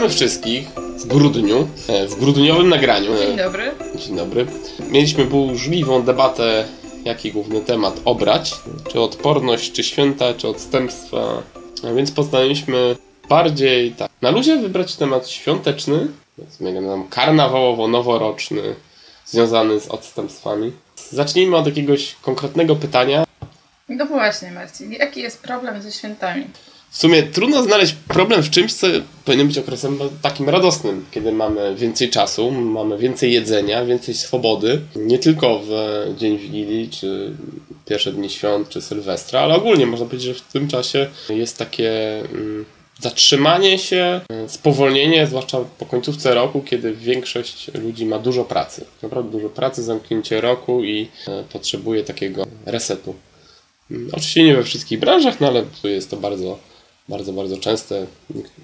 Witamy wszystkich w grudniu, e, w grudniowym nagraniu. Dzień dobry. Dzień dobry. Mieliśmy burzliwą debatę, jaki główny temat obrać. Czy odporność, czy święta, czy odstępstwa. A więc postanowiliśmy bardziej tak, na luzie wybrać temat świąteczny, powiedzmy nam karnawałowo-noworoczny, związany z odstępstwami. Zacznijmy od jakiegoś konkretnego pytania. No właśnie, Marcin. Jaki jest problem ze świętami? W sumie trudno znaleźć problem w czymś, co powinien być okresem takim radosnym, kiedy mamy więcej czasu, mamy więcej jedzenia, więcej swobody. Nie tylko w Dzień Wigilii, czy pierwsze dni świąt, czy Sylwestra, ale ogólnie można powiedzieć, że w tym czasie jest takie mm, zatrzymanie się, spowolnienie, zwłaszcza po końcówce roku, kiedy większość ludzi ma dużo pracy. Naprawdę dużo pracy, zamknięcie roku i e, potrzebuje takiego resetu. Mm, Oczywiście nie we wszystkich branżach, no ale tu jest to bardzo bardzo, bardzo częste.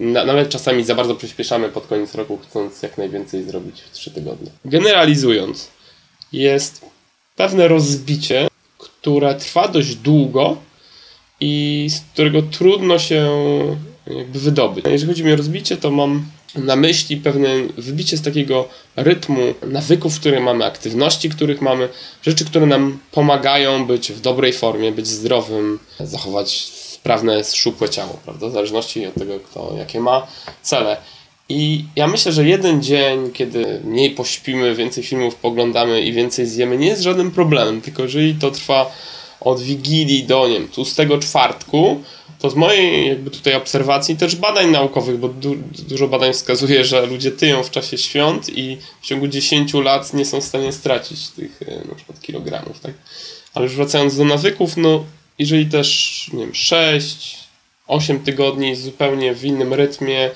Na, nawet czasami za bardzo przyspieszamy pod koniec roku, chcąc jak najwięcej zrobić w 3 tygodnie. Generalizując, jest pewne rozbicie, które trwa dość długo i z którego trudno się jakby wydobyć. Jeżeli chodzi mi o rozbicie, to mam na myśli pewne wybicie z takiego rytmu nawyków, które mamy, aktywności, których mamy, rzeczy, które nam pomagają być w dobrej formie, być zdrowym, zachować sprawne, szczupłe ciało, prawda? W zależności od tego, kto jakie ma cele. I ja myślę, że jeden dzień, kiedy mniej pośpimy, więcej filmów poglądamy i więcej zjemy, nie jest żadnym problemem. Tylko jeżeli to trwa od Wigilii do, nie wiem, tłustego czwartku, to z mojej jakby tutaj obserwacji, też badań naukowych, bo du dużo badań wskazuje, że ludzie tyją w czasie świąt i w ciągu 10 lat nie są w stanie stracić tych na przykład kilogramów, tak? Ale już wracając do nawyków, no jeżeli też, nie wiem, 6, 8 tygodni zupełnie w innym rytmie,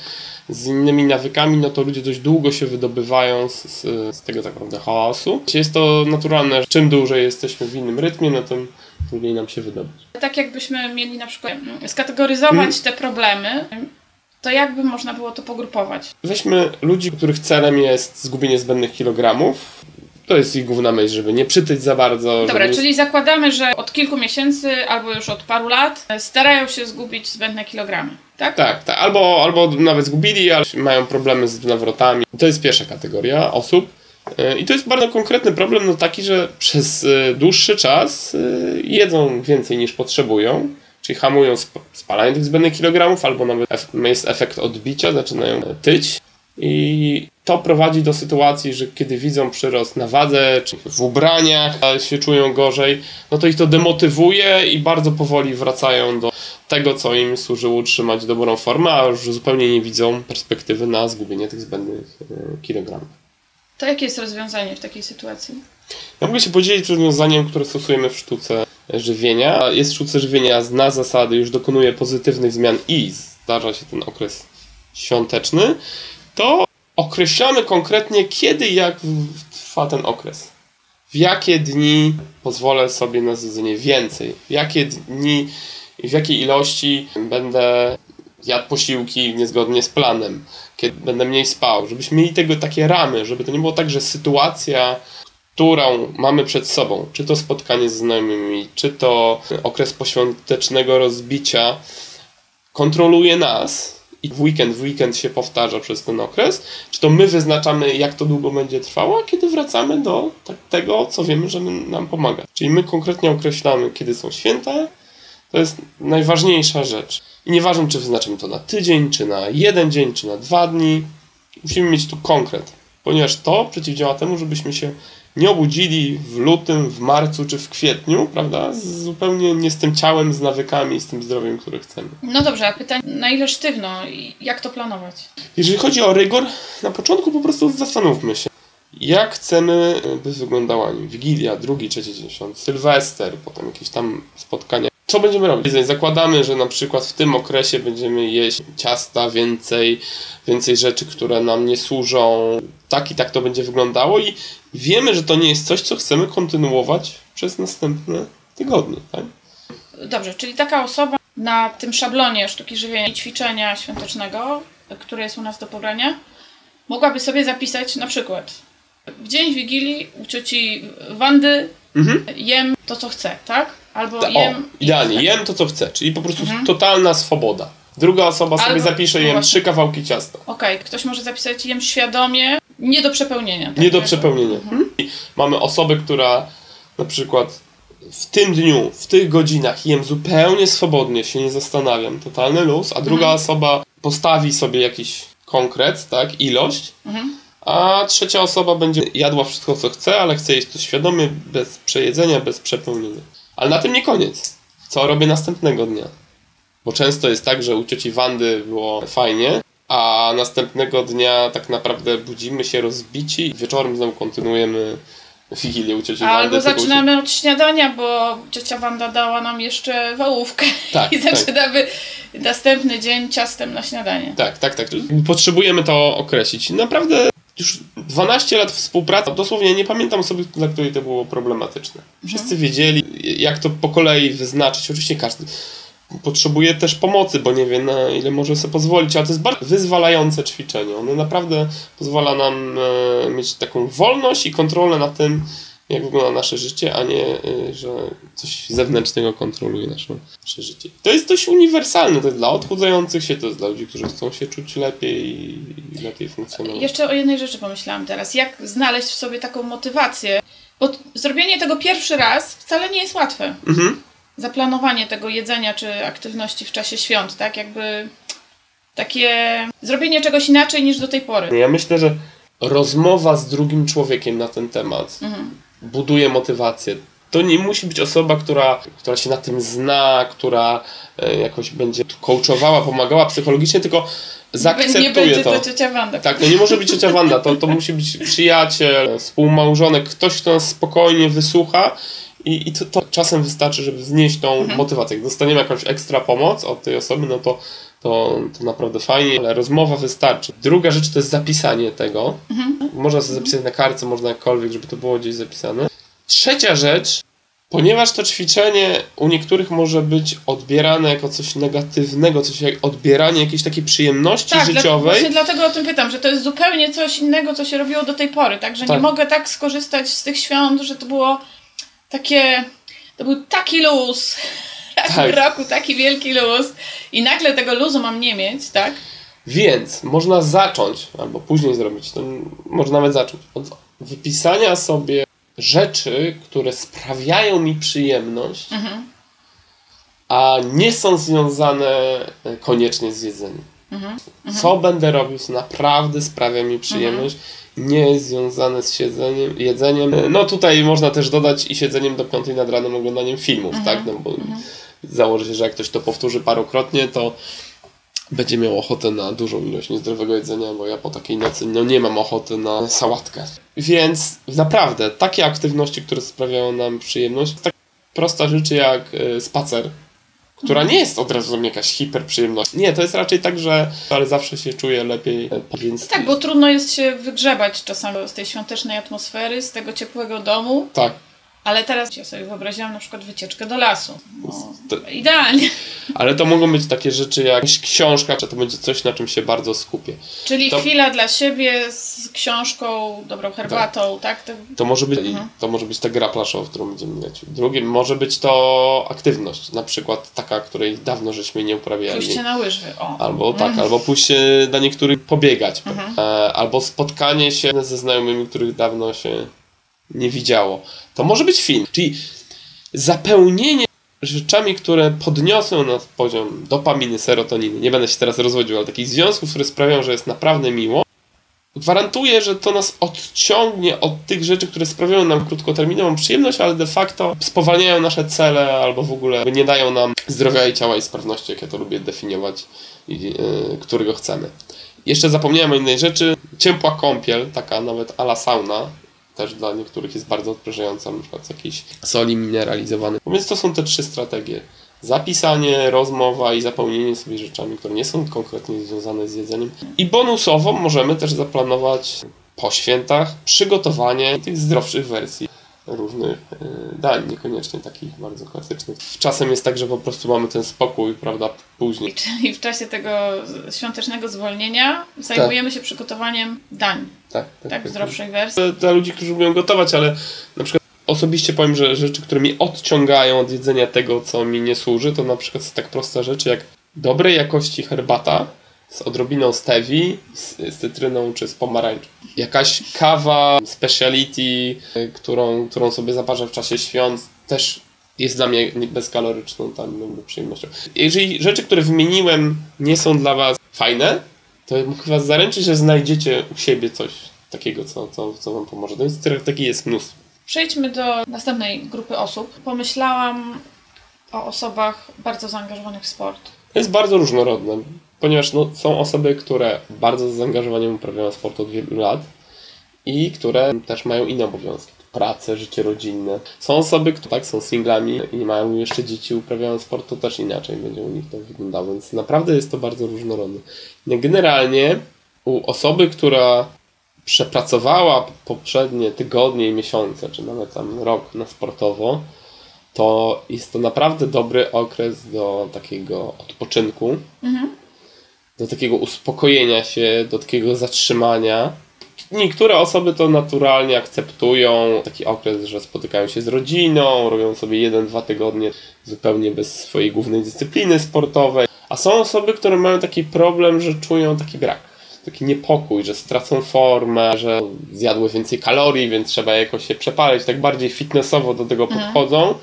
z innymi nawykami, no to ludzie dość długo się wydobywają z, z, z tego tak naprawdę chaosu. Jest to naturalne, że czym dłużej jesteśmy w innym rytmie, no tym trudniej nam się wydobyć. Tak jakbyśmy mieli na przykład skategoryzować hmm. te problemy, to jakby można było to pogrupować? Weźmy ludzi, których celem jest zgubienie zbędnych kilogramów, to jest ich główna myśl, żeby nie przytyć za bardzo. Dobra, nie... czyli zakładamy, że od kilku miesięcy albo już od paru lat starają się zgubić zbędne kilogramy, tak? Tak, tak. Albo, albo nawet zgubili, ale mają problemy z nawrotami. To jest pierwsza kategoria osób. I to jest bardzo konkretny problem, no taki, że przez dłuższy czas jedzą więcej niż potrzebują, czyli hamują spalanie tych zbędnych kilogramów, albo nawet jest efekt odbicia, zaczynają tyć. I to prowadzi do sytuacji, że kiedy widzą przyrost na wadze, czy w ubraniach, się czują gorzej, no to ich to demotywuje i bardzo powoli wracają do tego, co im służyło utrzymać dobrą formę, a już zupełnie nie widzą perspektywy na zgubienie tych zbędnych kilogramów. To jakie jest rozwiązanie w takiej sytuacji? Ja mogę się podzielić rozwiązaniem, które stosujemy w sztuce żywienia. Jest w sztuce żywienia na zasady, już dokonuje pozytywnych zmian i zdarza się ten okres świąteczny, to określamy konkretnie, kiedy i jak trwa ten okres. W jakie dni pozwolę sobie na zjedzenie więcej, w jakie dni i w jakiej ilości będę jadł posiłki niezgodnie z planem, kiedy będę mniej spał, żebyśmy mieli tego takie ramy, żeby to nie było tak, że sytuacja, którą mamy przed sobą, czy to spotkanie z znajomymi, czy to okres poświątecznego rozbicia, kontroluje nas, i w weekend, w weekend się powtarza przez ten okres, czy to my wyznaczamy, jak to długo będzie trwało, a kiedy wracamy do tego, co wiemy, że nam pomaga. Czyli my konkretnie określamy, kiedy są święta, to jest najważniejsza rzecz. I nieważne, czy wyznaczymy to na tydzień, czy na jeden dzień, czy na dwa dni, musimy mieć tu konkret, ponieważ to przeciwdziała temu, żebyśmy się nie obudzili w lutym, w marcu czy w kwietniu, prawda? Z zupełnie nie z tym ciałem, z nawykami, z tym zdrowiem, które chcemy. No dobrze, a pytanie, na ile sztywno i jak to planować? Jeżeli chodzi o rygor, na początku po prostu zastanówmy się, jak chcemy, by wyglądała Wigilia, drugi, trzeci dzień Sylwester, potem jakieś tam spotkania. Co będziemy robić? Zakładamy, że na przykład w tym okresie będziemy jeść ciasta, więcej, więcej rzeczy, które nam nie służą. Tak i tak to będzie wyglądało i wiemy, że to nie jest coś, co chcemy kontynuować przez następne tygodnie. Tak? Dobrze, czyli taka osoba na tym szablonie sztuki żywienia i ćwiczenia świątecznego, które jest u nas do pobrania, mogłaby sobie zapisać na przykład w dzień Wigilii u cioci Wandy mhm. jem to, co chcę, tak? Albo jem... O, idealnie, jem to, co chcę, czyli po prostu mhm. totalna swoboda. Druga osoba sobie Albo- zapisze, no jem trzy kawałki ciasta. Okej, ktoś może zapisać jem świadomie, nie do przepełnienia. tak? Nie do przepełnienia. I Mamy osobę, która na przykład w tym dniu, w tych godzinach jem zupełnie swobodnie, się nie zastanawiam, totalny luz, a druga osoba postawi sobie jakiś konkret, tak, ilość, Mhm. a trzecia osoba będzie jadła wszystko, co chce, ale chce jeść to świadomie, bez przejedzenia, bez przepełnienia. Ale na tym nie koniec. Co robię następnego dnia? Bo często jest tak, że u cioci Wandy było fajnie, a następnego dnia tak naprawdę budzimy się rozbici i wieczorem znowu kontynuujemy Wigilię u cioci Wandy. Albo zaczynamy od śniadania, bo ciocia Wanda dała nam jeszcze wałówkę Tak, i tak. zaczynamy następny dzień ciastem na śniadanie. Tak, tak, tak. Potrzebujemy to określić. Naprawdę już 12 lat współpracy, dosłownie nie pamiętam osoby, dla której to było problematyczne. Wszyscy wiedzieli, jak to po kolei wyznaczyć. Oczywiście każdy potrzebuje też pomocy, bo nie wie na ile może sobie pozwolić, ale to jest bardzo wyzwalające ćwiczenie. Ono naprawdę pozwala nam e, mieć taką wolność i kontrolę nad tym, jak wygląda nasze życie, a nie, e, że coś zewnętrznego kontroluje nasze, nasze życie. To jest dość uniwersalne, to jest dla odchudzających się, to jest dla ludzi, którzy chcą się czuć lepiej i lepiej funkcjonować. Jeszcze o jednej rzeczy pomyślałam teraz. Jak znaleźć w sobie taką motywację? Bo zrobienie tego pierwszy raz wcale nie jest łatwe. Mhm. Zaplanowanie tego jedzenia czy aktywności w czasie świąt, tak? Jakby takie zrobienie czegoś inaczej niż do tej pory. Ja myślę, że rozmowa z drugim człowiekiem na ten temat Mhm. Buduje motywację. To nie musi być osoba, która, która się na tym zna, która e, jakoś będzie coachowała, pomagała psychologicznie, tylko nie zaakceptuje będzie to. to ciocia Wanda. Tak, no nie może być ciocia Wanda, to, to musi być przyjaciel, współmałżonek, ktoś, kto nas spokojnie wysłucha i, i to, to czasem wystarczy, żeby znieść tą motywację. Jak dostaniemy jakąś ekstra pomoc od tej osoby, no to, to, to naprawdę fajnie, ale rozmowa wystarczy. Druga rzecz to jest zapisanie tego. Można sobie zapisać na kartce, można jakkolwiek, żeby to było gdzieś zapisane. Trzecia rzecz, ponieważ to ćwiczenie u niektórych może być odbierane jako coś negatywnego, coś jak odbieranie jakiejś takiej przyjemności Tak, życiowej. właśnie dlatego o tym pytam, że to jest zupełnie coś innego, co się robiło do tej pory, tak? Że Tak. nie mogę tak skorzystać z tych świąt, że to było takie... To był taki luz. Raz Tak. w roku taki wielki luz. I nagle tego luzu mam nie mieć, tak? Więc można zacząć, albo później zrobić, to można nawet zacząć od wypisania sobie rzeczy, które sprawiają mi przyjemność, Mhm. a nie są związane e, koniecznie z jedzeniem. Mhm. Co będę robił, co naprawdę sprawia mi przyjemność, nie jest związane z siedzeniem, jedzeniem. E, No tutaj można też dodać i siedzeniem do piątej nad ranem oglądaniem filmów, tak? No bo założę się, że jak ktoś to powtórzy parokrotnie, to będzie miał ochotę na dużą ilość niezdrowego jedzenia, bo ja po takiej nocy no nie mam ochoty na sałatkę. Więc naprawdę, takie aktywności, które sprawiają nam przyjemność, tak prosta rzecz jak e, spacer, która nie jest od razu jakaś hiperprzyjemność. Nie, to jest raczej tak, że ale zawsze się czuję lepiej, e, więc Tak, bo trudno jest się wygrzebać czasami z tej świątecznej atmosfery, z tego ciepłego domu, tak. Ale teraz ja sobie wyobraziłam na przykład wycieczkę do lasu. No, To- idealnie. Ale to mogą być takie rzeczy jak książka, czy to będzie coś, na czym się bardzo skupię. Czyli To- chwila dla siebie z książką, dobrą herbatą, tak? To, To może być, Mhm. to może być ta gra plaszowa, którą będziemy grać. Drugim może być to aktywność, na przykład taka, której dawno żeśmy nie uprawiali. pójście na łyżwy. O. Albo tak, Mhm. albo pójść e, dla niektórych pobiegać. E, albo spotkanie się ze znajomymi, których dawno się nie widziało. To może być film. Czyli zapełnienie rzeczami, które podniosą nas poziom dopaminy, serotoniny. Nie będę się teraz rozwodził, ale takich związków, które sprawiają, że jest naprawdę miło. Gwarantuję, że to nas odciągnie od tych rzeczy, które sprawiają nam krótkoterminową przyjemność, ale de facto spowalniają nasze cele albo w ogóle nie dają nam zdrowia i ciała i sprawności, jak ja to lubię definiować, i, yy, którego chcemy. Jeszcze zapomniałem o innej rzeczy. Ciepła kąpiel, taka nawet ala sauna, też dla niektórych jest bardzo odprężająca, na przykład z jakiejś soli mineralizowanej. Więc to są te trzy strategie. Zapisanie, rozmowa i zapełnienie sobie rzeczami, które nie są konkretnie związane z jedzeniem. I bonusowo możemy też zaplanować po świętach przygotowanie tych zdrowszych wersji różnych e, dań, niekoniecznie takich bardzo klasycznych. Czasem jest tak, że po prostu mamy ten spokój, prawda, później. Czyli w czasie tego świątecznego zwolnienia zajmujemy się przygotowaniem dań, Tak, tak? W zdrowszej wersji. Dla ludzi, którzy lubią gotować, ale na przykład osobiście powiem, że rzeczy, które mi odciągają od jedzenia tego, co mi nie służy, to na przykład tak prosta rzecz jak dobrej jakości herbata z odrobiną stevii, z, z cytryną czy z pomarańczą. Jakaś kawa speciality, y, którą, którą sobie zaparzę w czasie świąt, też jest dla mnie bezkaloryczną tam przyjemnością. Jeżeli rzeczy, które wymieniłem nie są dla Was fajne, to mógł Was zaręczyć, że znajdziecie u siebie coś takiego, co, co, co Wam pomoże. No więc taki jest mnóstwo. Przejdźmy do następnej grupy osób. Pomyślałam o osobach bardzo zaangażowanych w sport. To jest bardzo różnorodne, ponieważ no, są osoby, które bardzo z zaangażowaniem uprawiają sport od wielu lat i które też mają inne obowiązki. Pracę, życie rodzinne. Są osoby, które tak są singlami i mają jeszcze dzieci, uprawiają sport, to też inaczej będzie u nich to wyglądało, więc naprawdę jest to bardzo różnorodne. Generalnie u osoby, która przepracowała poprzednie tygodnie i miesiące, czy nawet tam rok na sportowo, to jest to naprawdę dobry okres do takiego odpoczynku, mhm. Do takiego uspokojenia się, do takiego zatrzymania. Niektóre osoby to naturalnie akceptują taki okres, że spotykają się z rodziną, robią sobie jeden-dwa tygodnie zupełnie bez swojej głównej dyscypliny sportowej. A są osoby, które mają taki problem, że czują taki brak taki niepokój, że stracą formę, że zjadły więcej kalorii, więc trzeba jakoś się przepalić. Tak bardziej fitnessowo do tego mhm. podchodzą.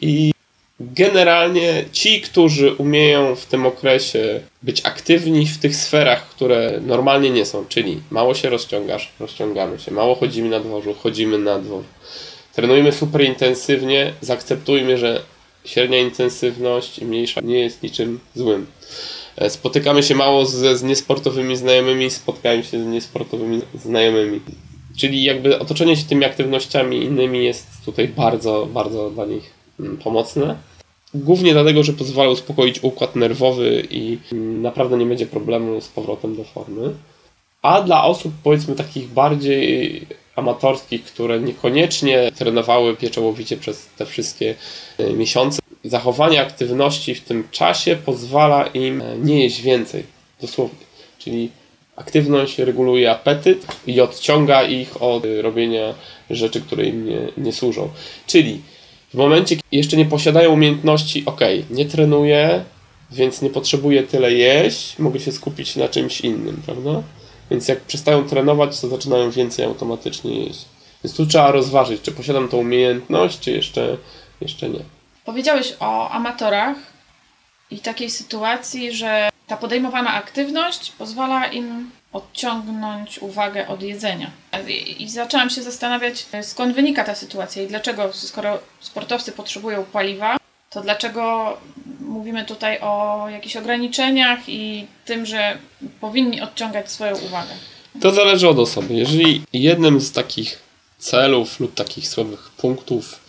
I generalnie ci, którzy umieją w tym okresie być aktywni w tych sferach, które normalnie nie są, czyli mało się rozciągasz, rozciągamy się, mało chodzimy na dworzu, chodzimy na dwór, trenujemy super intensywnie, zaakceptujmy, że średnia intensywność i mniejsza nie jest niczym złym. E, spotykamy się mało ze, z niesportowymi znajomymi, spotkają się z niesportowymi znajomymi. Czyli jakby otoczenie się tymi aktywnościami innymi jest tutaj bardzo, bardzo dla nich mm, pomocne. Głównie dlatego, że pozwala uspokoić układ nerwowy i naprawdę nie będzie problemu z powrotem do formy. A dla osób powiedzmy takich bardziej amatorskich, które niekoniecznie trenowały pieczołowicie przez te wszystkie e, miesiące, zachowanie aktywności w tym czasie pozwala im e, nie jeść więcej, dosłownie. Czyli aktywność reguluje apetyt i odciąga ich od robienia rzeczy, które im nie, nie służą. Czyli w momencie, kiedy jeszcze nie posiadają umiejętności, ok, nie trenuję, więc nie potrzebuję tyle jeść, mogę się skupić na czymś innym, prawda? Więc jak przestają trenować, to zaczynają więcej automatycznie jeść. Więc tu trzeba rozważyć, czy posiadam tą umiejętność, czy jeszcze, jeszcze nie. Powiedziałeś o amatorach i takiej sytuacji, że ta podejmowana aktywność pozwala im odciągnąć uwagę od jedzenia. I, zaczęłam się zastanawiać, skąd wynika ta sytuacja i dlaczego, skoro sportowcy potrzebują paliwa, to dlaczego mówimy tutaj o jakichś ograniczeniach i tym, że powinni odciągać swoją uwagę? To zależy od osoby. Jeżeli jednym z takich celów lub takich słabych punktów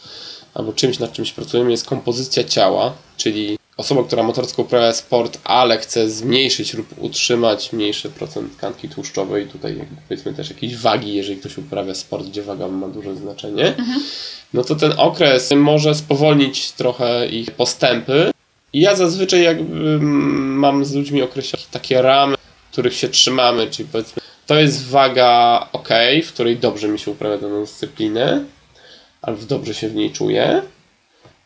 albo czymś, nad czymś pracujemy, jest kompozycja ciała, czyli osoba, która motorsko uprawia sport, ale chce zmniejszyć lub utrzymać mniejszy procent tkanki tłuszczowej, tutaj powiedzmy też jakieś wagi, jeżeli ktoś uprawia sport, gdzie waga ma duże znaczenie, mhm. no to ten okres może spowolnić trochę ich postępy. I ja zazwyczaj jakby mam z ludźmi określone takie ramy, których się trzymamy, czyli powiedzmy to jest waga ok, w której dobrze mi się uprawia daną dyscyplinę, albo dobrze się w niej czuję.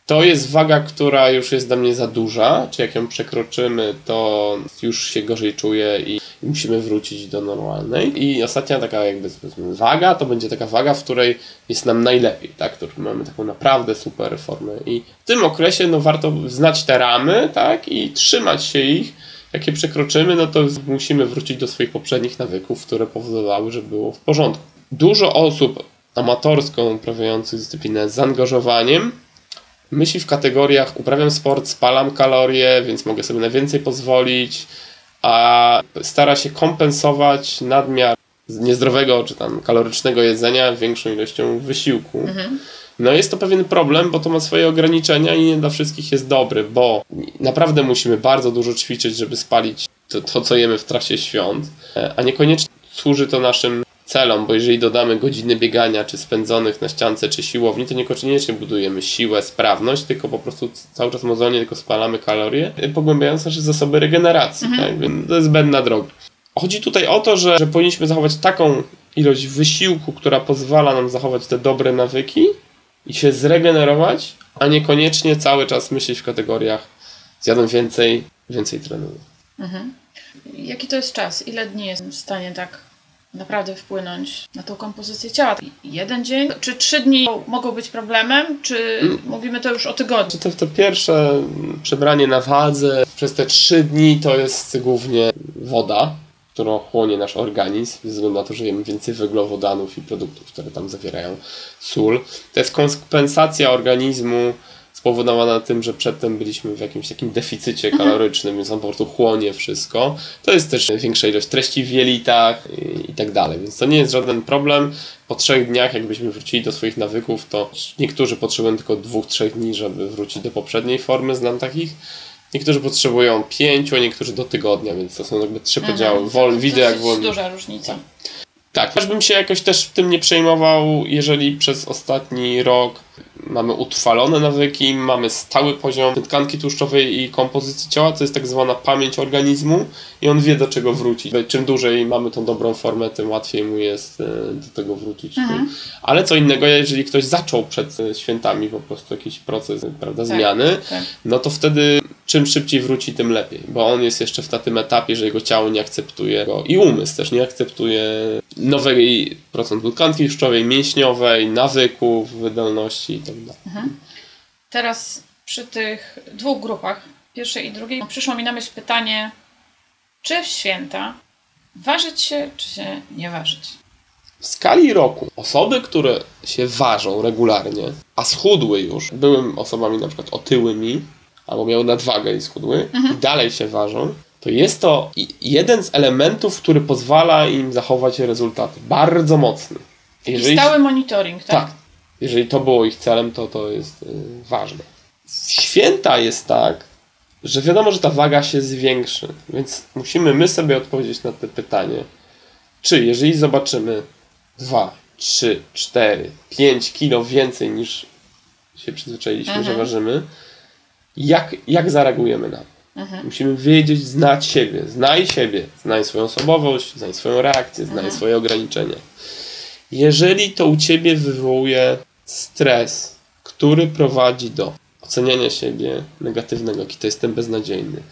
To jest waga, która już jest dla mnie za duża, czy jak ją przekroczymy, to już się gorzej czuję i musimy wrócić do normalnej. I ostatnia taka jakby waga, to będzie taka waga, w której jest nam najlepiej, tak, w której mamy taką naprawdę super formę. I w tym okresie no, warto znać te ramy, tak, i trzymać się ich. Jak je przekroczymy, no to musimy wrócić do swoich poprzednich nawyków, które powodowały, że było w porządku. Dużo osób amatorską uprawiających dyscyplinę z zaangażowaniem myśli w kategoriach uprawiam sport, spalam kalorie, więc mogę sobie na więcej pozwolić, a stara się kompensować nadmiar niezdrowego czy tam kalorycznego jedzenia większą ilością wysiłku. Mhm. No jest to pewien problem, bo to ma swoje ograniczenia i nie dla wszystkich jest dobry, bo naprawdę musimy bardzo dużo ćwiczyć, żeby spalić to, to co jemy w trasie świąt, a niekoniecznie służy to naszym celom, bo jeżeli dodamy godziny biegania, czy spędzonych na ściance, czy siłowni, to niekoniecznie budujemy siłę, sprawność, tylko po prostu cały czas mozolnie tylko spalamy kalorie, pogłębiając nasze zasoby regeneracji. Mhm. Tak? Więc to jest zbędna droga. Chodzi tutaj o to, że, że powinniśmy zachować taką ilość wysiłku, która pozwala nam zachować te dobre nawyki i się zregenerować, a niekoniecznie cały czas myśleć w kategoriach zjadłem więcej, więcej trenuję. Mhm. Jaki to jest czas? Ile dni jest w stanie tak naprawdę wpłynąć na tą kompozycję ciała? Jeden dzień? Czy trzy dni mogą być problemem? Czy mówimy to już o tygodniu? To, to pierwsze przebranie na wadze przez te trzy dni to jest głównie woda, którą chłonie nasz organizm, ze względu na to, że jemy więcej węglowodanów i produktów, które tam zawierają sól. To jest kompensacja organizmu spowodowana tym, że przedtem byliśmy w jakimś takim deficycie kalorycznym, więc on po prostu chłonie wszystko. To jest też większa ilość treści w jelitach i, tak dalej, więc to nie jest żaden problem. Po trzech dniach, jakbyśmy wrócili do swoich nawyków, to niektórzy potrzebują tylko dwóch, trzech dni, żeby wrócić do poprzedniej formy, znam takich. Niektórzy potrzebują pięciu, a niektórzy do tygodnia, więc to są jakby trzy podziały. Wol, widzę jak wolno. duża różnica. Tak, też bym się jakoś też tym nie przejmował, jeżeli przez ostatni rok mamy utrwalone nawyki, mamy stały poziom tkanki tłuszczowej i kompozycji ciała, to jest tak zwana pamięć organizmu i on wie do czego wrócić. Czym dłużej mamy tą dobrą formę, tym łatwiej mu jest e, do tego wrócić. Ale co innego, jeżeli ktoś zaczął przed e, świętami po prostu jakiś proces prawda, zmiany, tak. no to wtedy czym szybciej wróci, tym lepiej, bo on jest jeszcze w takim etapie, że jego ciało nie akceptuje go i umysł też nie akceptuje nowej procentu tkanki tłuszczowej, mięśniowej, nawyków, wydolności itd. Teraz przy tych dwóch grupach, pierwszej i drugiej, przyszło mi na myśl pytanie, czy w święta ważyć się, czy się nie ważyć? W skali roku osoby, które się ważą regularnie, a schudły już, były osobami na przykład otyłymi, albo miały nadwagę i schudły, i dalej się ważą, to jest to jeden z elementów, który pozwala im zachować rezultaty. Bardzo mocny. I stały monitoring, tak? Tak. Jeżeli to było ich celem, to to jest y, ważne. W święta jest tak, że wiadomo, że ta waga się zwiększy, więc musimy my sobie odpowiedzieć na to pytanie, czy jeżeli zobaczymy 2, 3, 4, 5 kilo więcej niż się przyzwyczailiśmy, Mhm. że ważymy, jak, jak zareagujemy na to? Mhm. Musimy wiedzieć, znać siebie. Znaj siebie, znaj swoją osobowość, znaj swoją reakcję, znaj Mhm. swoje ograniczenia. Jeżeli to u ciebie wywołuje stres, który prowadzi do oceniania siebie negatywnego, jaki to jestem beznadziejny,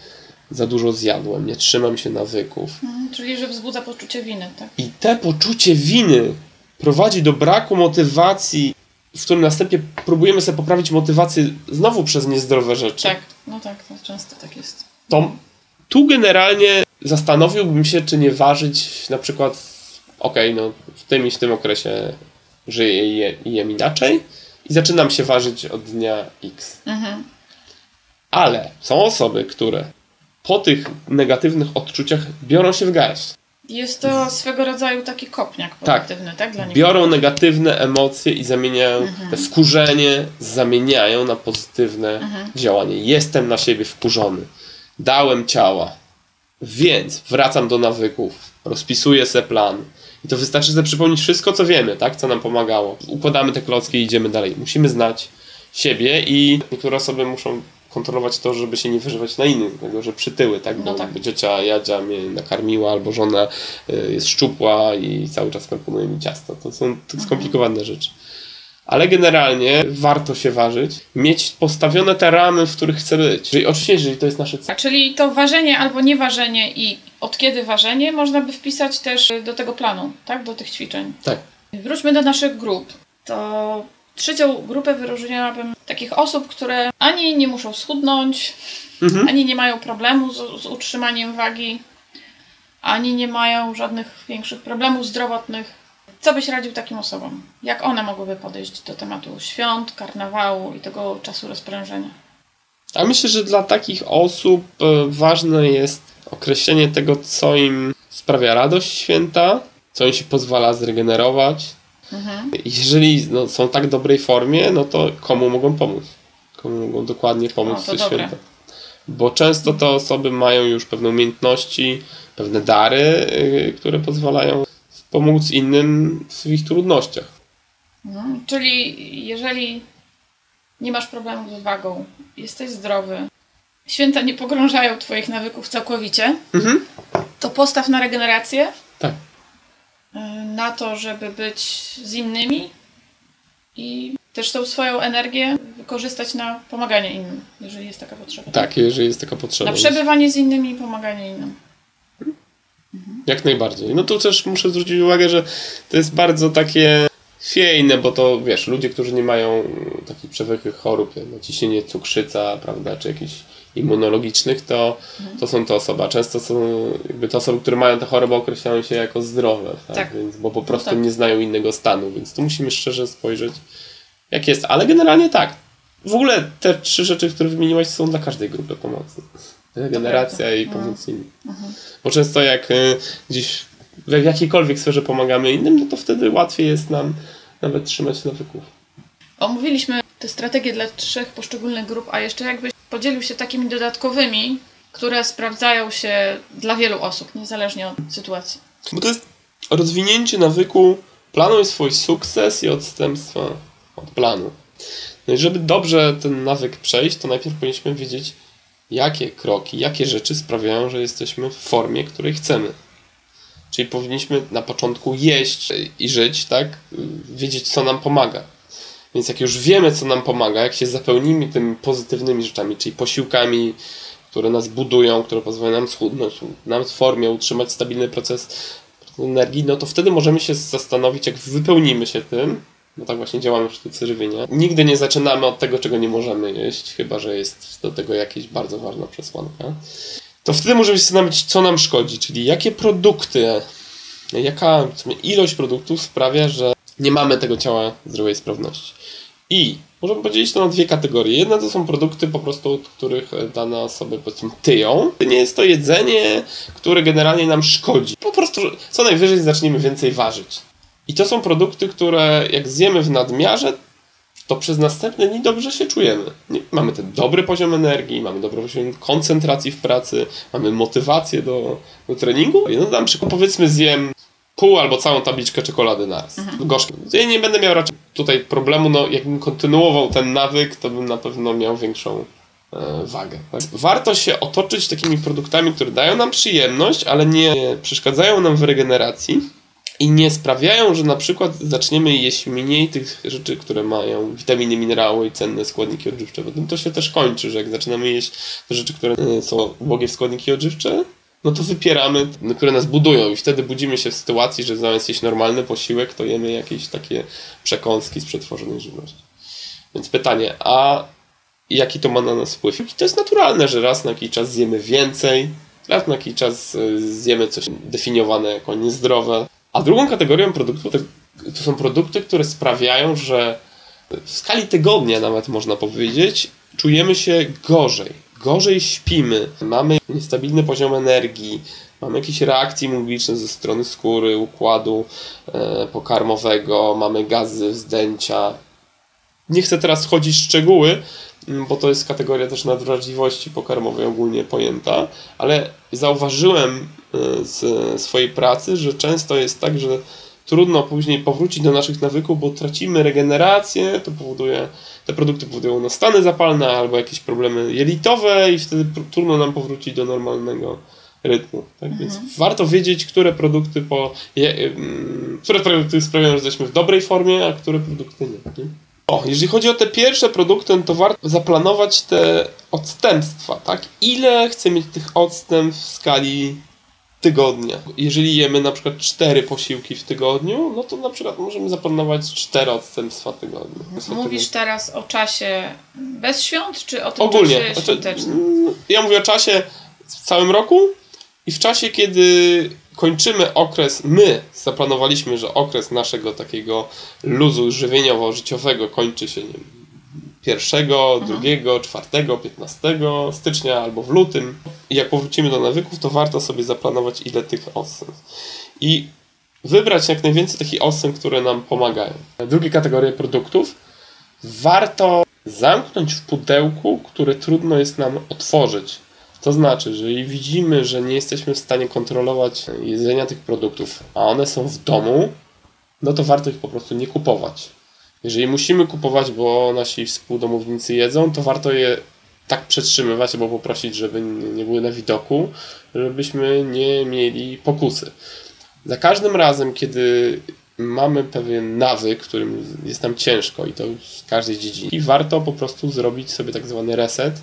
za dużo zjadłem, nie trzymam się nawyków, Mhm, Czyli, że wzbudza poczucie winy, tak? i te poczucie winy prowadzi do braku motywacji, w którym następnie próbujemy sobie poprawić motywację znowu przez niezdrowe rzeczy Tak, no tak, to często tak jest. to tu generalnie zastanowiłbym się, czy nie ważyć na przykład, okej, no w tym i w tym okresie żyję i je- jem inaczej i zaczynam się ważyć od dnia X. Mhm. Ale są osoby, które po tych negatywnych odczuciach biorą się w garść. Jest to swego rodzaju taki kopniak Tak. pozytywny, tak? Dla nich. Biorą negatywne emocje i zamieniają te wkurzenie, zamieniają na pozytywne działanie. Jestem na siebie wkurzony. Dałem ciała. Więc wracam do nawyków. Rozpisuję se plan. I to wystarczy sobie przypomnieć wszystko, co wiemy, tak? Co nam pomagało. Układamy te klocki i idziemy dalej. Musimy znać siebie i niektóre osoby muszą kontrolować to, żeby się nie wyżywać na innych, dlatego że przytyły, tak? Bo No tak. ciocia Jadzia mnie nakarmiła, albo żona y, jest szczupła i cały czas proponuje mi ciasto. To są to skomplikowane rzeczy. Ale generalnie warto się ważyć, mieć postawione te ramy, w których chcę być. Czyli oczywiście, jeżeli to jest nasze cel. Czyli to ważenie albo nieważenie i od kiedy ważenie można by wpisać też do tego planu, tak? Do tych ćwiczeń. Tak. Wróćmy do naszych grup. To trzecią grupę wyróżniałabym takich osób, które ani nie muszą schudnąć, Mhm. ani nie mają problemu z, z utrzymaniem wagi, ani nie mają żadnych większych problemów zdrowotnych. Co byś radził takim osobom? Jak one mogłyby podejść do tematu świąt, karnawału i tego czasu rozprężenia? A myślę, że dla takich osób e, ważne jest określenie tego, co im sprawia radość święta, co im się pozwala zregenerować. Mhm. Jeżeli no, są w tak dobrej formie, no to komu mogą pomóc? Komu mogą dokładnie pomóc O, w dobre. święta? Bo często te osoby mają już pewne umiejętności, pewne dary, y, które pozwalają pomóc innym w ich trudnościach. Mhm. Czyli jeżeli nie masz problemów z wagą, jesteś zdrowy, święta nie pogrążają Twoich nawyków całkowicie, Mhm. to postaw na regenerację, Tak. Y, na to, żeby być z innymi i też tą swoją energię wykorzystać na pomaganie innym, jeżeli jest taka potrzeba. Tak, jeżeli jest taka potrzeba. Na przebywanie z innymi i pomaganie innym. Jak najbardziej. No tu też muszę zwrócić uwagę, że to jest bardzo takie chwiejne, bo to wiesz, ludzie, którzy nie mają takich przewlekłych chorób, jak naciśnienie cukrzyca, prawda, czy jakichś immunologicznych, to, to są te osoby. A często są jakby te osoby, które mają tę chorobę określają się jako zdrowe, tak? Tak. Więc, bo po prostu tak. nie znają innego stanu, więc tu musimy szczerze spojrzeć, jak jest. Ale generalnie tak. W ogóle te trzy rzeczy, które wymieniłaś, są dla każdej grupy pomocy. Regeneracja i No. pomoc innym. Bo często jak y, gdzieś w jakiejkolwiek sferze pomagamy innym, no to wtedy łatwiej jest nam nawet trzymać nawyków. Omówiliśmy te strategie dla trzech poszczególnych grup, a jeszcze jakbyś podzielił się takimi dodatkowymi, które sprawdzają się dla wielu osób, niezależnie od sytuacji. Bo to jest rozwinięcie nawyku, planuj swój sukces i odstępstwa od planu. No i żeby dobrze ten nawyk przejść, to najpierw powinniśmy wiedzieć, jakie kroki, jakie rzeczy sprawiają, że jesteśmy w formie, której chcemy. Czyli powinniśmy na początku jeść i żyć, tak? Wiedzieć, co nam pomaga. Więc jak już wiemy, co nam pomaga, jak się zapełnimy tymi pozytywnymi rzeczami, czyli posiłkami, które nas budują, które pozwalają nam schudnąć, nam w formie utrzymać stabilny proces energii, no to wtedy możemy się zastanowić, jak wypełnimy się tym, bo tak właśnie działamy w sztuce żywienia. Nigdy nie zaczynamy od tego, czego nie możemy jeść, chyba że jest do tego jakaś bardzo ważna przesłanka. To wtedy możemy się zastanowić, co nam szkodzi, czyli jakie produkty, jaka ilość produktów sprawia, że nie mamy tego ciała zdrowej sprawności. I możemy podzielić to na dwie kategorie. Jedna to są produkty po prostu, od których e, dane osoby powiedzmy tyją. Nie jest to jedzenie, które generalnie nam szkodzi. Po prostu co najwyżej zaczniemy więcej ważyć. I to są produkty, które jak zjemy w nadmiarze, to przez następne dni dobrze się czujemy. Mamy ten dobry poziom energii, mamy dobry poziom koncentracji w pracy, mamy motywację do, do treningu. No na przykład powiedzmy zjem pół albo całą tabliczkę czekolady naraz. Mhm. Gorzkie. Ja nie będę miał raczej tutaj problemu, no jakbym kontynuował ten nawyk, to bym na pewno miał większą e, wagę. Tak? Warto się otoczyć takimi produktami, które dają nam przyjemność, ale nie przeszkadzają nam w regeneracji i nie sprawiają, że na przykład zaczniemy jeść mniej tych rzeczy, które mają witaminy, minerały i cenne składniki odżywcze. Bo tym to się też kończy, że jak zaczynamy jeść te rzeczy, które e, są ubogie w składniki odżywcze, no to wypieramy, no, które nas budują i wtedy budzimy się w sytuacji, że zamiast jeść normalny posiłek, to jemy jakieś takie przekąski z przetworzonej żywności. Więc pytanie, a jaki to ma na nas wpływ? I to jest naturalne, że raz na jakiś czas zjemy więcej, raz na jakiś czas y, zjemy coś definiowane jako niezdrowe. A drugą kategorią produktów to są produkty, które sprawiają, że w skali tygodnia nawet można powiedzieć, czujemy się gorzej gorzej śpimy, mamy niestabilny poziom energii, mamy jakieś reakcje immunologiczne ze strony skóry, układu e, pokarmowego, mamy gazy, wzdęcia. Nie chcę teraz wchodzić w szczegóły, bo to jest kategoria też nadwrażliwości pokarmowej ogólnie pojęta, ale zauważyłem z swojej pracy, że często jest tak, że trudno później powrócić do naszych nawyków, bo tracimy regenerację, to powoduje, te produkty powodują no, stany zapalne albo jakieś problemy jelitowe i wtedy trudno nam powrócić do normalnego rytmu. Tak? Mhm. Więc warto wiedzieć, które produkty po, je, które produkty sprawiają, że jesteśmy w dobrej formie, a które produkty nie. nie? O, jeżeli chodzi o te pierwsze produkty, no to warto zaplanować te odstępstwa, tak? Ile chcę mieć tych odstępstw w skali tygodnia. Jeżeli jemy na przykład cztery posiłki w tygodniu, no to na przykład możemy zaplanować cztery odstępstwa tygodnia. Mówisz teraz o czasie bez świąt, czy o tym Ogólnie. czasie świątecznym? Ja mówię o czasie w całym roku i w czasie, kiedy kończymy okres, my zaplanowaliśmy, że okres naszego takiego luzu żywieniowo-życiowego kończy się nie wiem, 1, 2, 4, 15 stycznia albo w lutym. I jak powrócimy do nawyków, to warto sobie zaplanować, ile tych odstępstw. I wybrać jak najwięcej takich odstępstw, które nam pomagają. Druga kategoria produktów. Warto zamknąć w pudełku, które trudno jest nam otworzyć. To znaczy, że jeżeli widzimy, że nie jesteśmy w stanie kontrolować jedzenia tych produktów, a one są w domu, no to warto ich po prostu nie kupować. Jeżeli musimy kupować, bo nasi współdomownicy jedzą, to warto je tak przetrzymywać albo poprosić, żeby nie były na widoku, żebyśmy nie mieli pokusy. Za każdym razem, kiedy mamy pewien nawyk, którym jest nam ciężko i to w każdej dziedzinie. I warto po prostu zrobić sobie tak zwany reset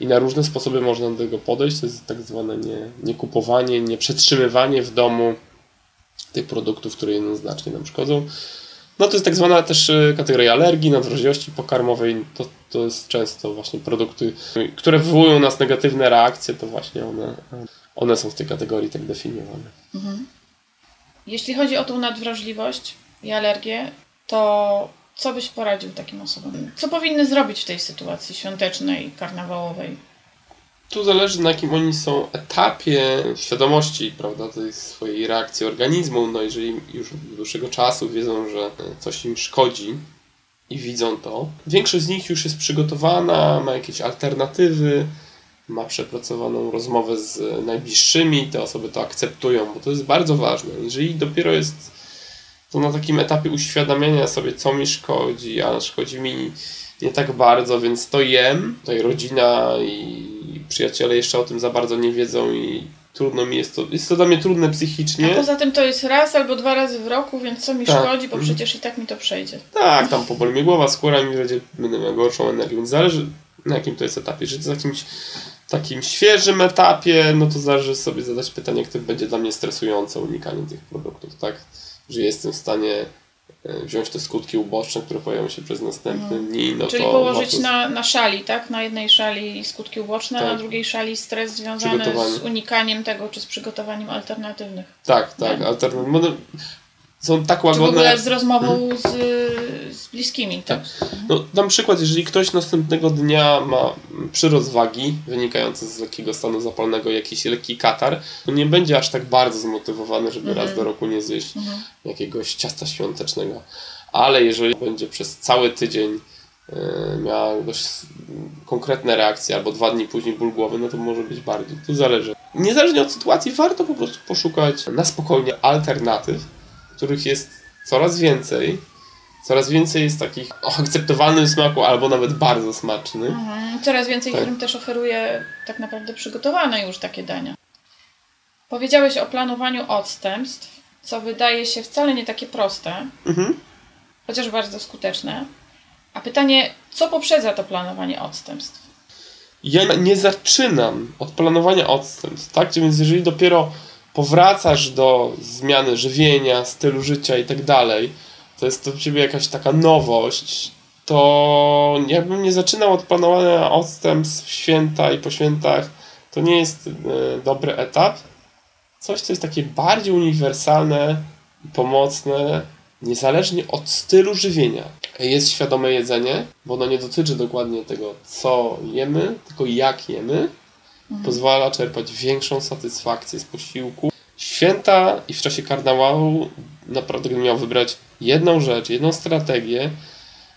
i na różne sposoby można do tego podejść. To jest tak zwane nie, nie kupowanie, nie przetrzymywanie w domu tych produktów, które jednoznacznie nam szkodzą. No to jest tak zwana też e, kategoria alergii, nadwrażliwości pokarmowej. To, to jest często właśnie produkty, które wywołują u nas negatywne reakcje, to właśnie one, one są w tej kategorii tak definiowane. Mhm. Jeśli chodzi o tą nadwrażliwość i alergię, to co byś poradził takim osobom? Co powinny zrobić w tej sytuacji świątecznej, karnawałowej? Tu zależy na jakim oni są etapie świadomości, prawda, tej swojej reakcji organizmu. No jeżeli już od dłuższego czasu wiedzą, że coś im szkodzi i widzą to, większość z nich już jest przygotowana, ma jakieś alternatywy, ma przepracowaną rozmowę z najbliższymi, te osoby to akceptują, bo to jest bardzo ważne. Jeżeli dopiero jest to na takim etapie uświadamiania sobie, co mi szkodzi, a szkodzi mi nie tak bardzo, więc to jem. Tutaj rodzina i przyjaciele jeszcze o tym za bardzo nie wiedzą i trudno mi jest to. Jest to dla mnie trudne psychicznie. A poza tym to jest raz albo dwa razy w roku, więc co mi Tak. szkodzi, bo Mhm. przecież i tak mi to przejdzie. Tak, tam poboli mnie głowa, skóra mi będzie, będę miał gorszą energię, więc zależy na jakim to jest etapie. Jeżeli to jest jakimś takim świeżym etapie, no to zależy sobie zadać pytanie, które będzie dla mnie stresujące, unikanie tych produktów, tak? Że jestem w stanie wziąć te skutki uboczne, które pojawią się przez następne dni, no Czyli to położyć warto- na, na szali, tak? Na jednej szali skutki uboczne, a Tak. na drugiej szali stres związany z unikaniem tego, czy z przygotowaniem alternatywnych. Tak, tak, Nie? Są tak Czy w łagodne. ogóle z rozmową z, z bliskimi, tak? No, dam przykład, jeżeli ktoś następnego dnia ma przyrost wagi wynikający z lekkiego stanu zapalnego, jakiś lekki katar, to nie będzie aż tak bardzo zmotywowany, żeby raz do roku nie zjeść Mhm. jakiegoś ciasta świątecznego. Ale jeżeli będzie przez cały tydzień e, miała dość konkretne reakcje, albo dwa dni później ból głowy, no to może być bardziej. Tu zależy. Niezależnie od sytuacji, warto po prostu poszukać na spokojnie alternatyw, których jest coraz więcej. Coraz więcej jest takich o akceptowalnym smaku, albo nawet bardzo smacznych. Mhm. Coraz więcej Tak. firm też oferuje tak naprawdę przygotowane już takie dania. Powiedziałeś o planowaniu odstępstw, co wydaje się wcale nie takie proste, Mhm. chociaż bardzo skuteczne. A pytanie, co poprzedza to planowanie odstępstw? Ja nie zaczynam od planowania odstępstw, tak? Więc jeżeli dopiero powracasz do zmiany żywienia, stylu życia i tak dalej, to jest to w ciebie jakaś taka nowość, to jakbym nie zaczynał od planowania odstępstw w święta i po świętach, to nie jest e, dobry etap. Coś, co jest takie bardziej uniwersalne i pomocne, niezależnie od stylu żywienia. Jest świadome jedzenie, bo ono nie dotyczy dokładnie tego, co jemy, tylko jak jemy. Pozwala czerpać większą satysfakcję z posiłku. Święta i w czasie karnawału naprawdę gdybym miał wybrać jedną rzecz, jedną strategię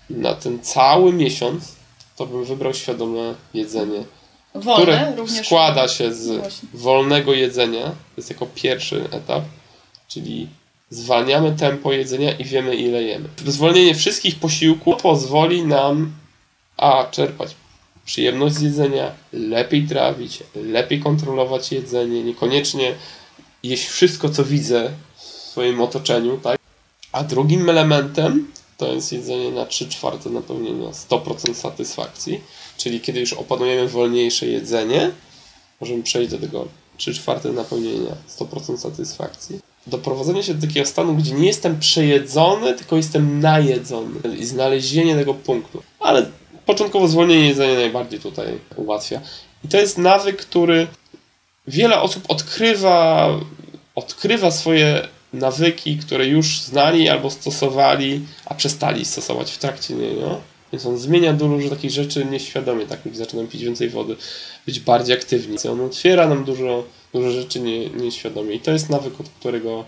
na ten cały miesiąc, to bym wybrał świadome jedzenie Wolne które również. składa się z No właśnie. wolnego jedzenia, to jest jako pierwszy etap, czyli zwalniamy tempo jedzenia i wiemy ile jemy. Zwolnienie wszystkich posiłków pozwoli nam a czerpać przyjemność z jedzenia, lepiej trawić, lepiej kontrolować jedzenie, niekoniecznie jeść wszystko co widzę w swoim otoczeniu, tak? A drugim elementem to jest jedzenie na 3 czwarte napełnienia, 100% satysfakcji, czyli kiedy już opanujemy wolniejsze jedzenie, możemy przejść do tego 3 czwarte napełnienia, 100% satysfakcji. Doprowadzenie się do takiego stanu, gdzie nie jestem przejedzony, tylko jestem najedzony i znalezienie tego punktu. Ale początkowo zwolnienie jedzenia najbardziej tutaj ułatwia. I to jest nawyk, który wiele osób odkrywa, odkrywa swoje nawyki, które już znali albo stosowali, a przestali stosować w trakcie niego. Więc on zmienia dużo takich rzeczy nieświadomie, tak jak zaczynam pić więcej wody, być bardziej aktywni. On otwiera nam dużo, dużo rzeczy nie, nieświadomie i to jest nawyk, od którego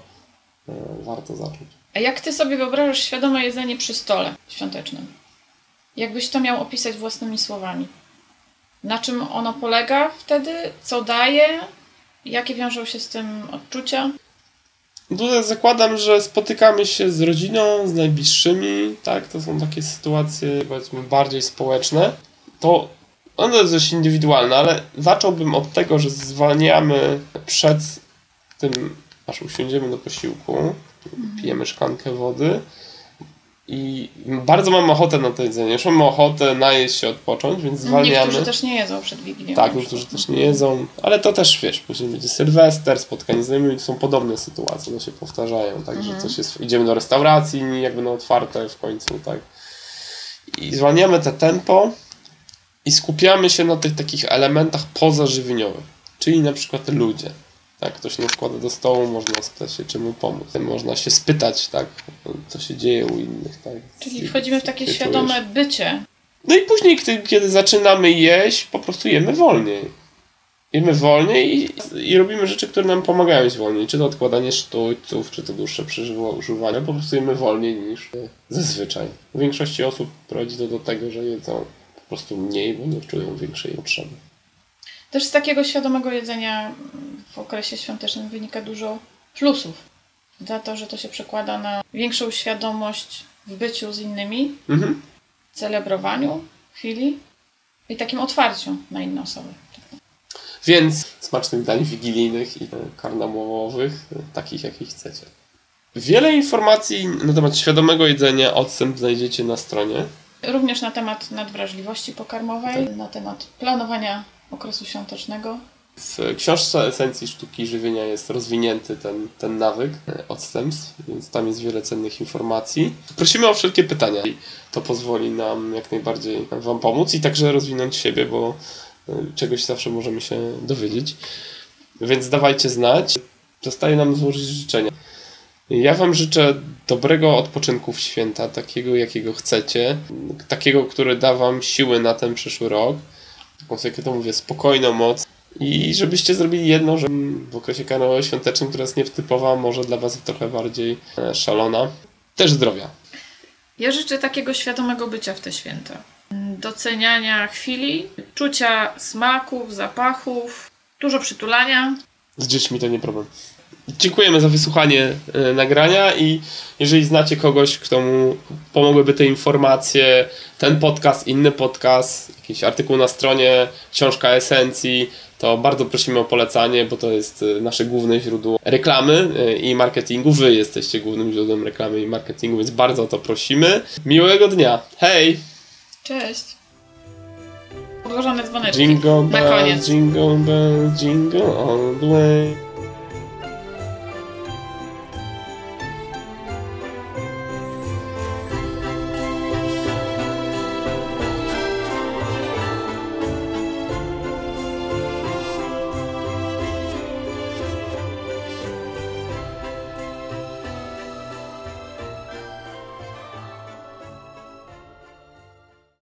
e, warto zacząć. A jak ty sobie wyobrażasz świadome jedzenie przy stole świątecznym? Jakbyś to miał opisać własnymi słowami? Na czym ono polega wtedy? Co daje? Jakie wiążą się z tym odczucia? Tutaj zakładam, że spotykamy się z rodziną, z najbliższymi, tak? To są takie sytuacje, powiedzmy, bardziej społeczne. To ono jest dość indywidualne, ale zacząłbym od tego, że zwalniamy przed tym, aż usiądziemy do posiłku, pijemy szklankę wody i bardzo mam ochotę na to jedzenie. Już mam ochotę najeść się, odpocząć, więc zwalniamy. Niektórzy też nie jedzą przed Wigilią. Tak, niektórzy też nie jedzą, ale to też wiesz, później będzie Sylwester, spotkanie z znajomymi, są podobne sytuacje, one się powtarzają, tak, że coś jest, idziemy do restauracji, jak będą otwarte w końcu, tak. I zwalniamy te tempo i skupiamy się na tych takich elementach pozażywieniowych, czyli na przykład ludzie. Tak, ktoś nas wkłada do stołu, można spytać się, czemu pomóc. Można się spytać, tak, co się dzieje u innych, tak. Czyli wchodzimy w takie się świadome bycie. No i później, kiedy, zaczynamy jeść, po prostu jemy wolniej. Jemy wolniej i, i robimy rzeczy, które nam pomagają jeść wolniej. Czy to odkładanie sztućców, czy to dłuższe przeżywanie. Po prostu jemy wolniej niż zazwyczaj. U większości osób prowadzi to do tego, że jedzą po prostu mniej, bo nie czują większej potrzeby. Też z takiego świadomego jedzenia w okresie świątecznym wynika dużo plusów. Za to, że to się przekłada na większą świadomość w byciu z innymi, Mhm. celebrowaniu chwili i takim otwarciu na inne osoby. Więc smacznych dań wigilijnych i karnawałowych, e, takich jakich chcecie. Wiele informacji na temat świadomego jedzenia odstęp znajdziecie na stronie Również na temat nadwrażliwości pokarmowej, na temat planowania okresu świątecznego. W książce Esencji Sztuki Żywienia jest rozwinięty ten, ten nawyk odstępstw, więc tam jest wiele cennych informacji. Prosimy o wszelkie pytania i to pozwoli nam jak najbardziej Wam pomóc i także rozwinąć siebie, bo e, czegoś zawsze możemy się dowiedzieć. Więc dawajcie znać. Zostaje nam złożyć życzenia. Ja Wam życzę dobrego odpoczynku w święta, takiego jakiego chcecie, takiego, który da Wam siły na ten przyszły rok. Taką jak ja to mówię, spokojną moc. I żebyście zrobili jedno, że w okresie karnawału świątecznym, która jest nietypowa, może dla Was trochę bardziej e, szalona. Też zdrowia. Ja życzę takiego świadomego bycia w te święta. Doceniania chwili, czucia smaków, zapachów, dużo przytulania. Z dziećmi to nie problem. Dziękujemy za wysłuchanie e, nagrania i jeżeli znacie kogoś, kto mu pomogłyby te informacje, ten podcast, inny podcast, jakiś artykuł na stronie, książka esencji, to bardzo prosimy o polecanie, bo to jest e, nasze główne źródło reklamy e, i marketingu. Wy jesteście głównym źródłem reklamy i marketingu, więc bardzo o to prosimy. Miłego dnia. Hej! Cześć! Podłożone dzwoneczki. Jingle Na koniec. jingle bells, jingle all the way.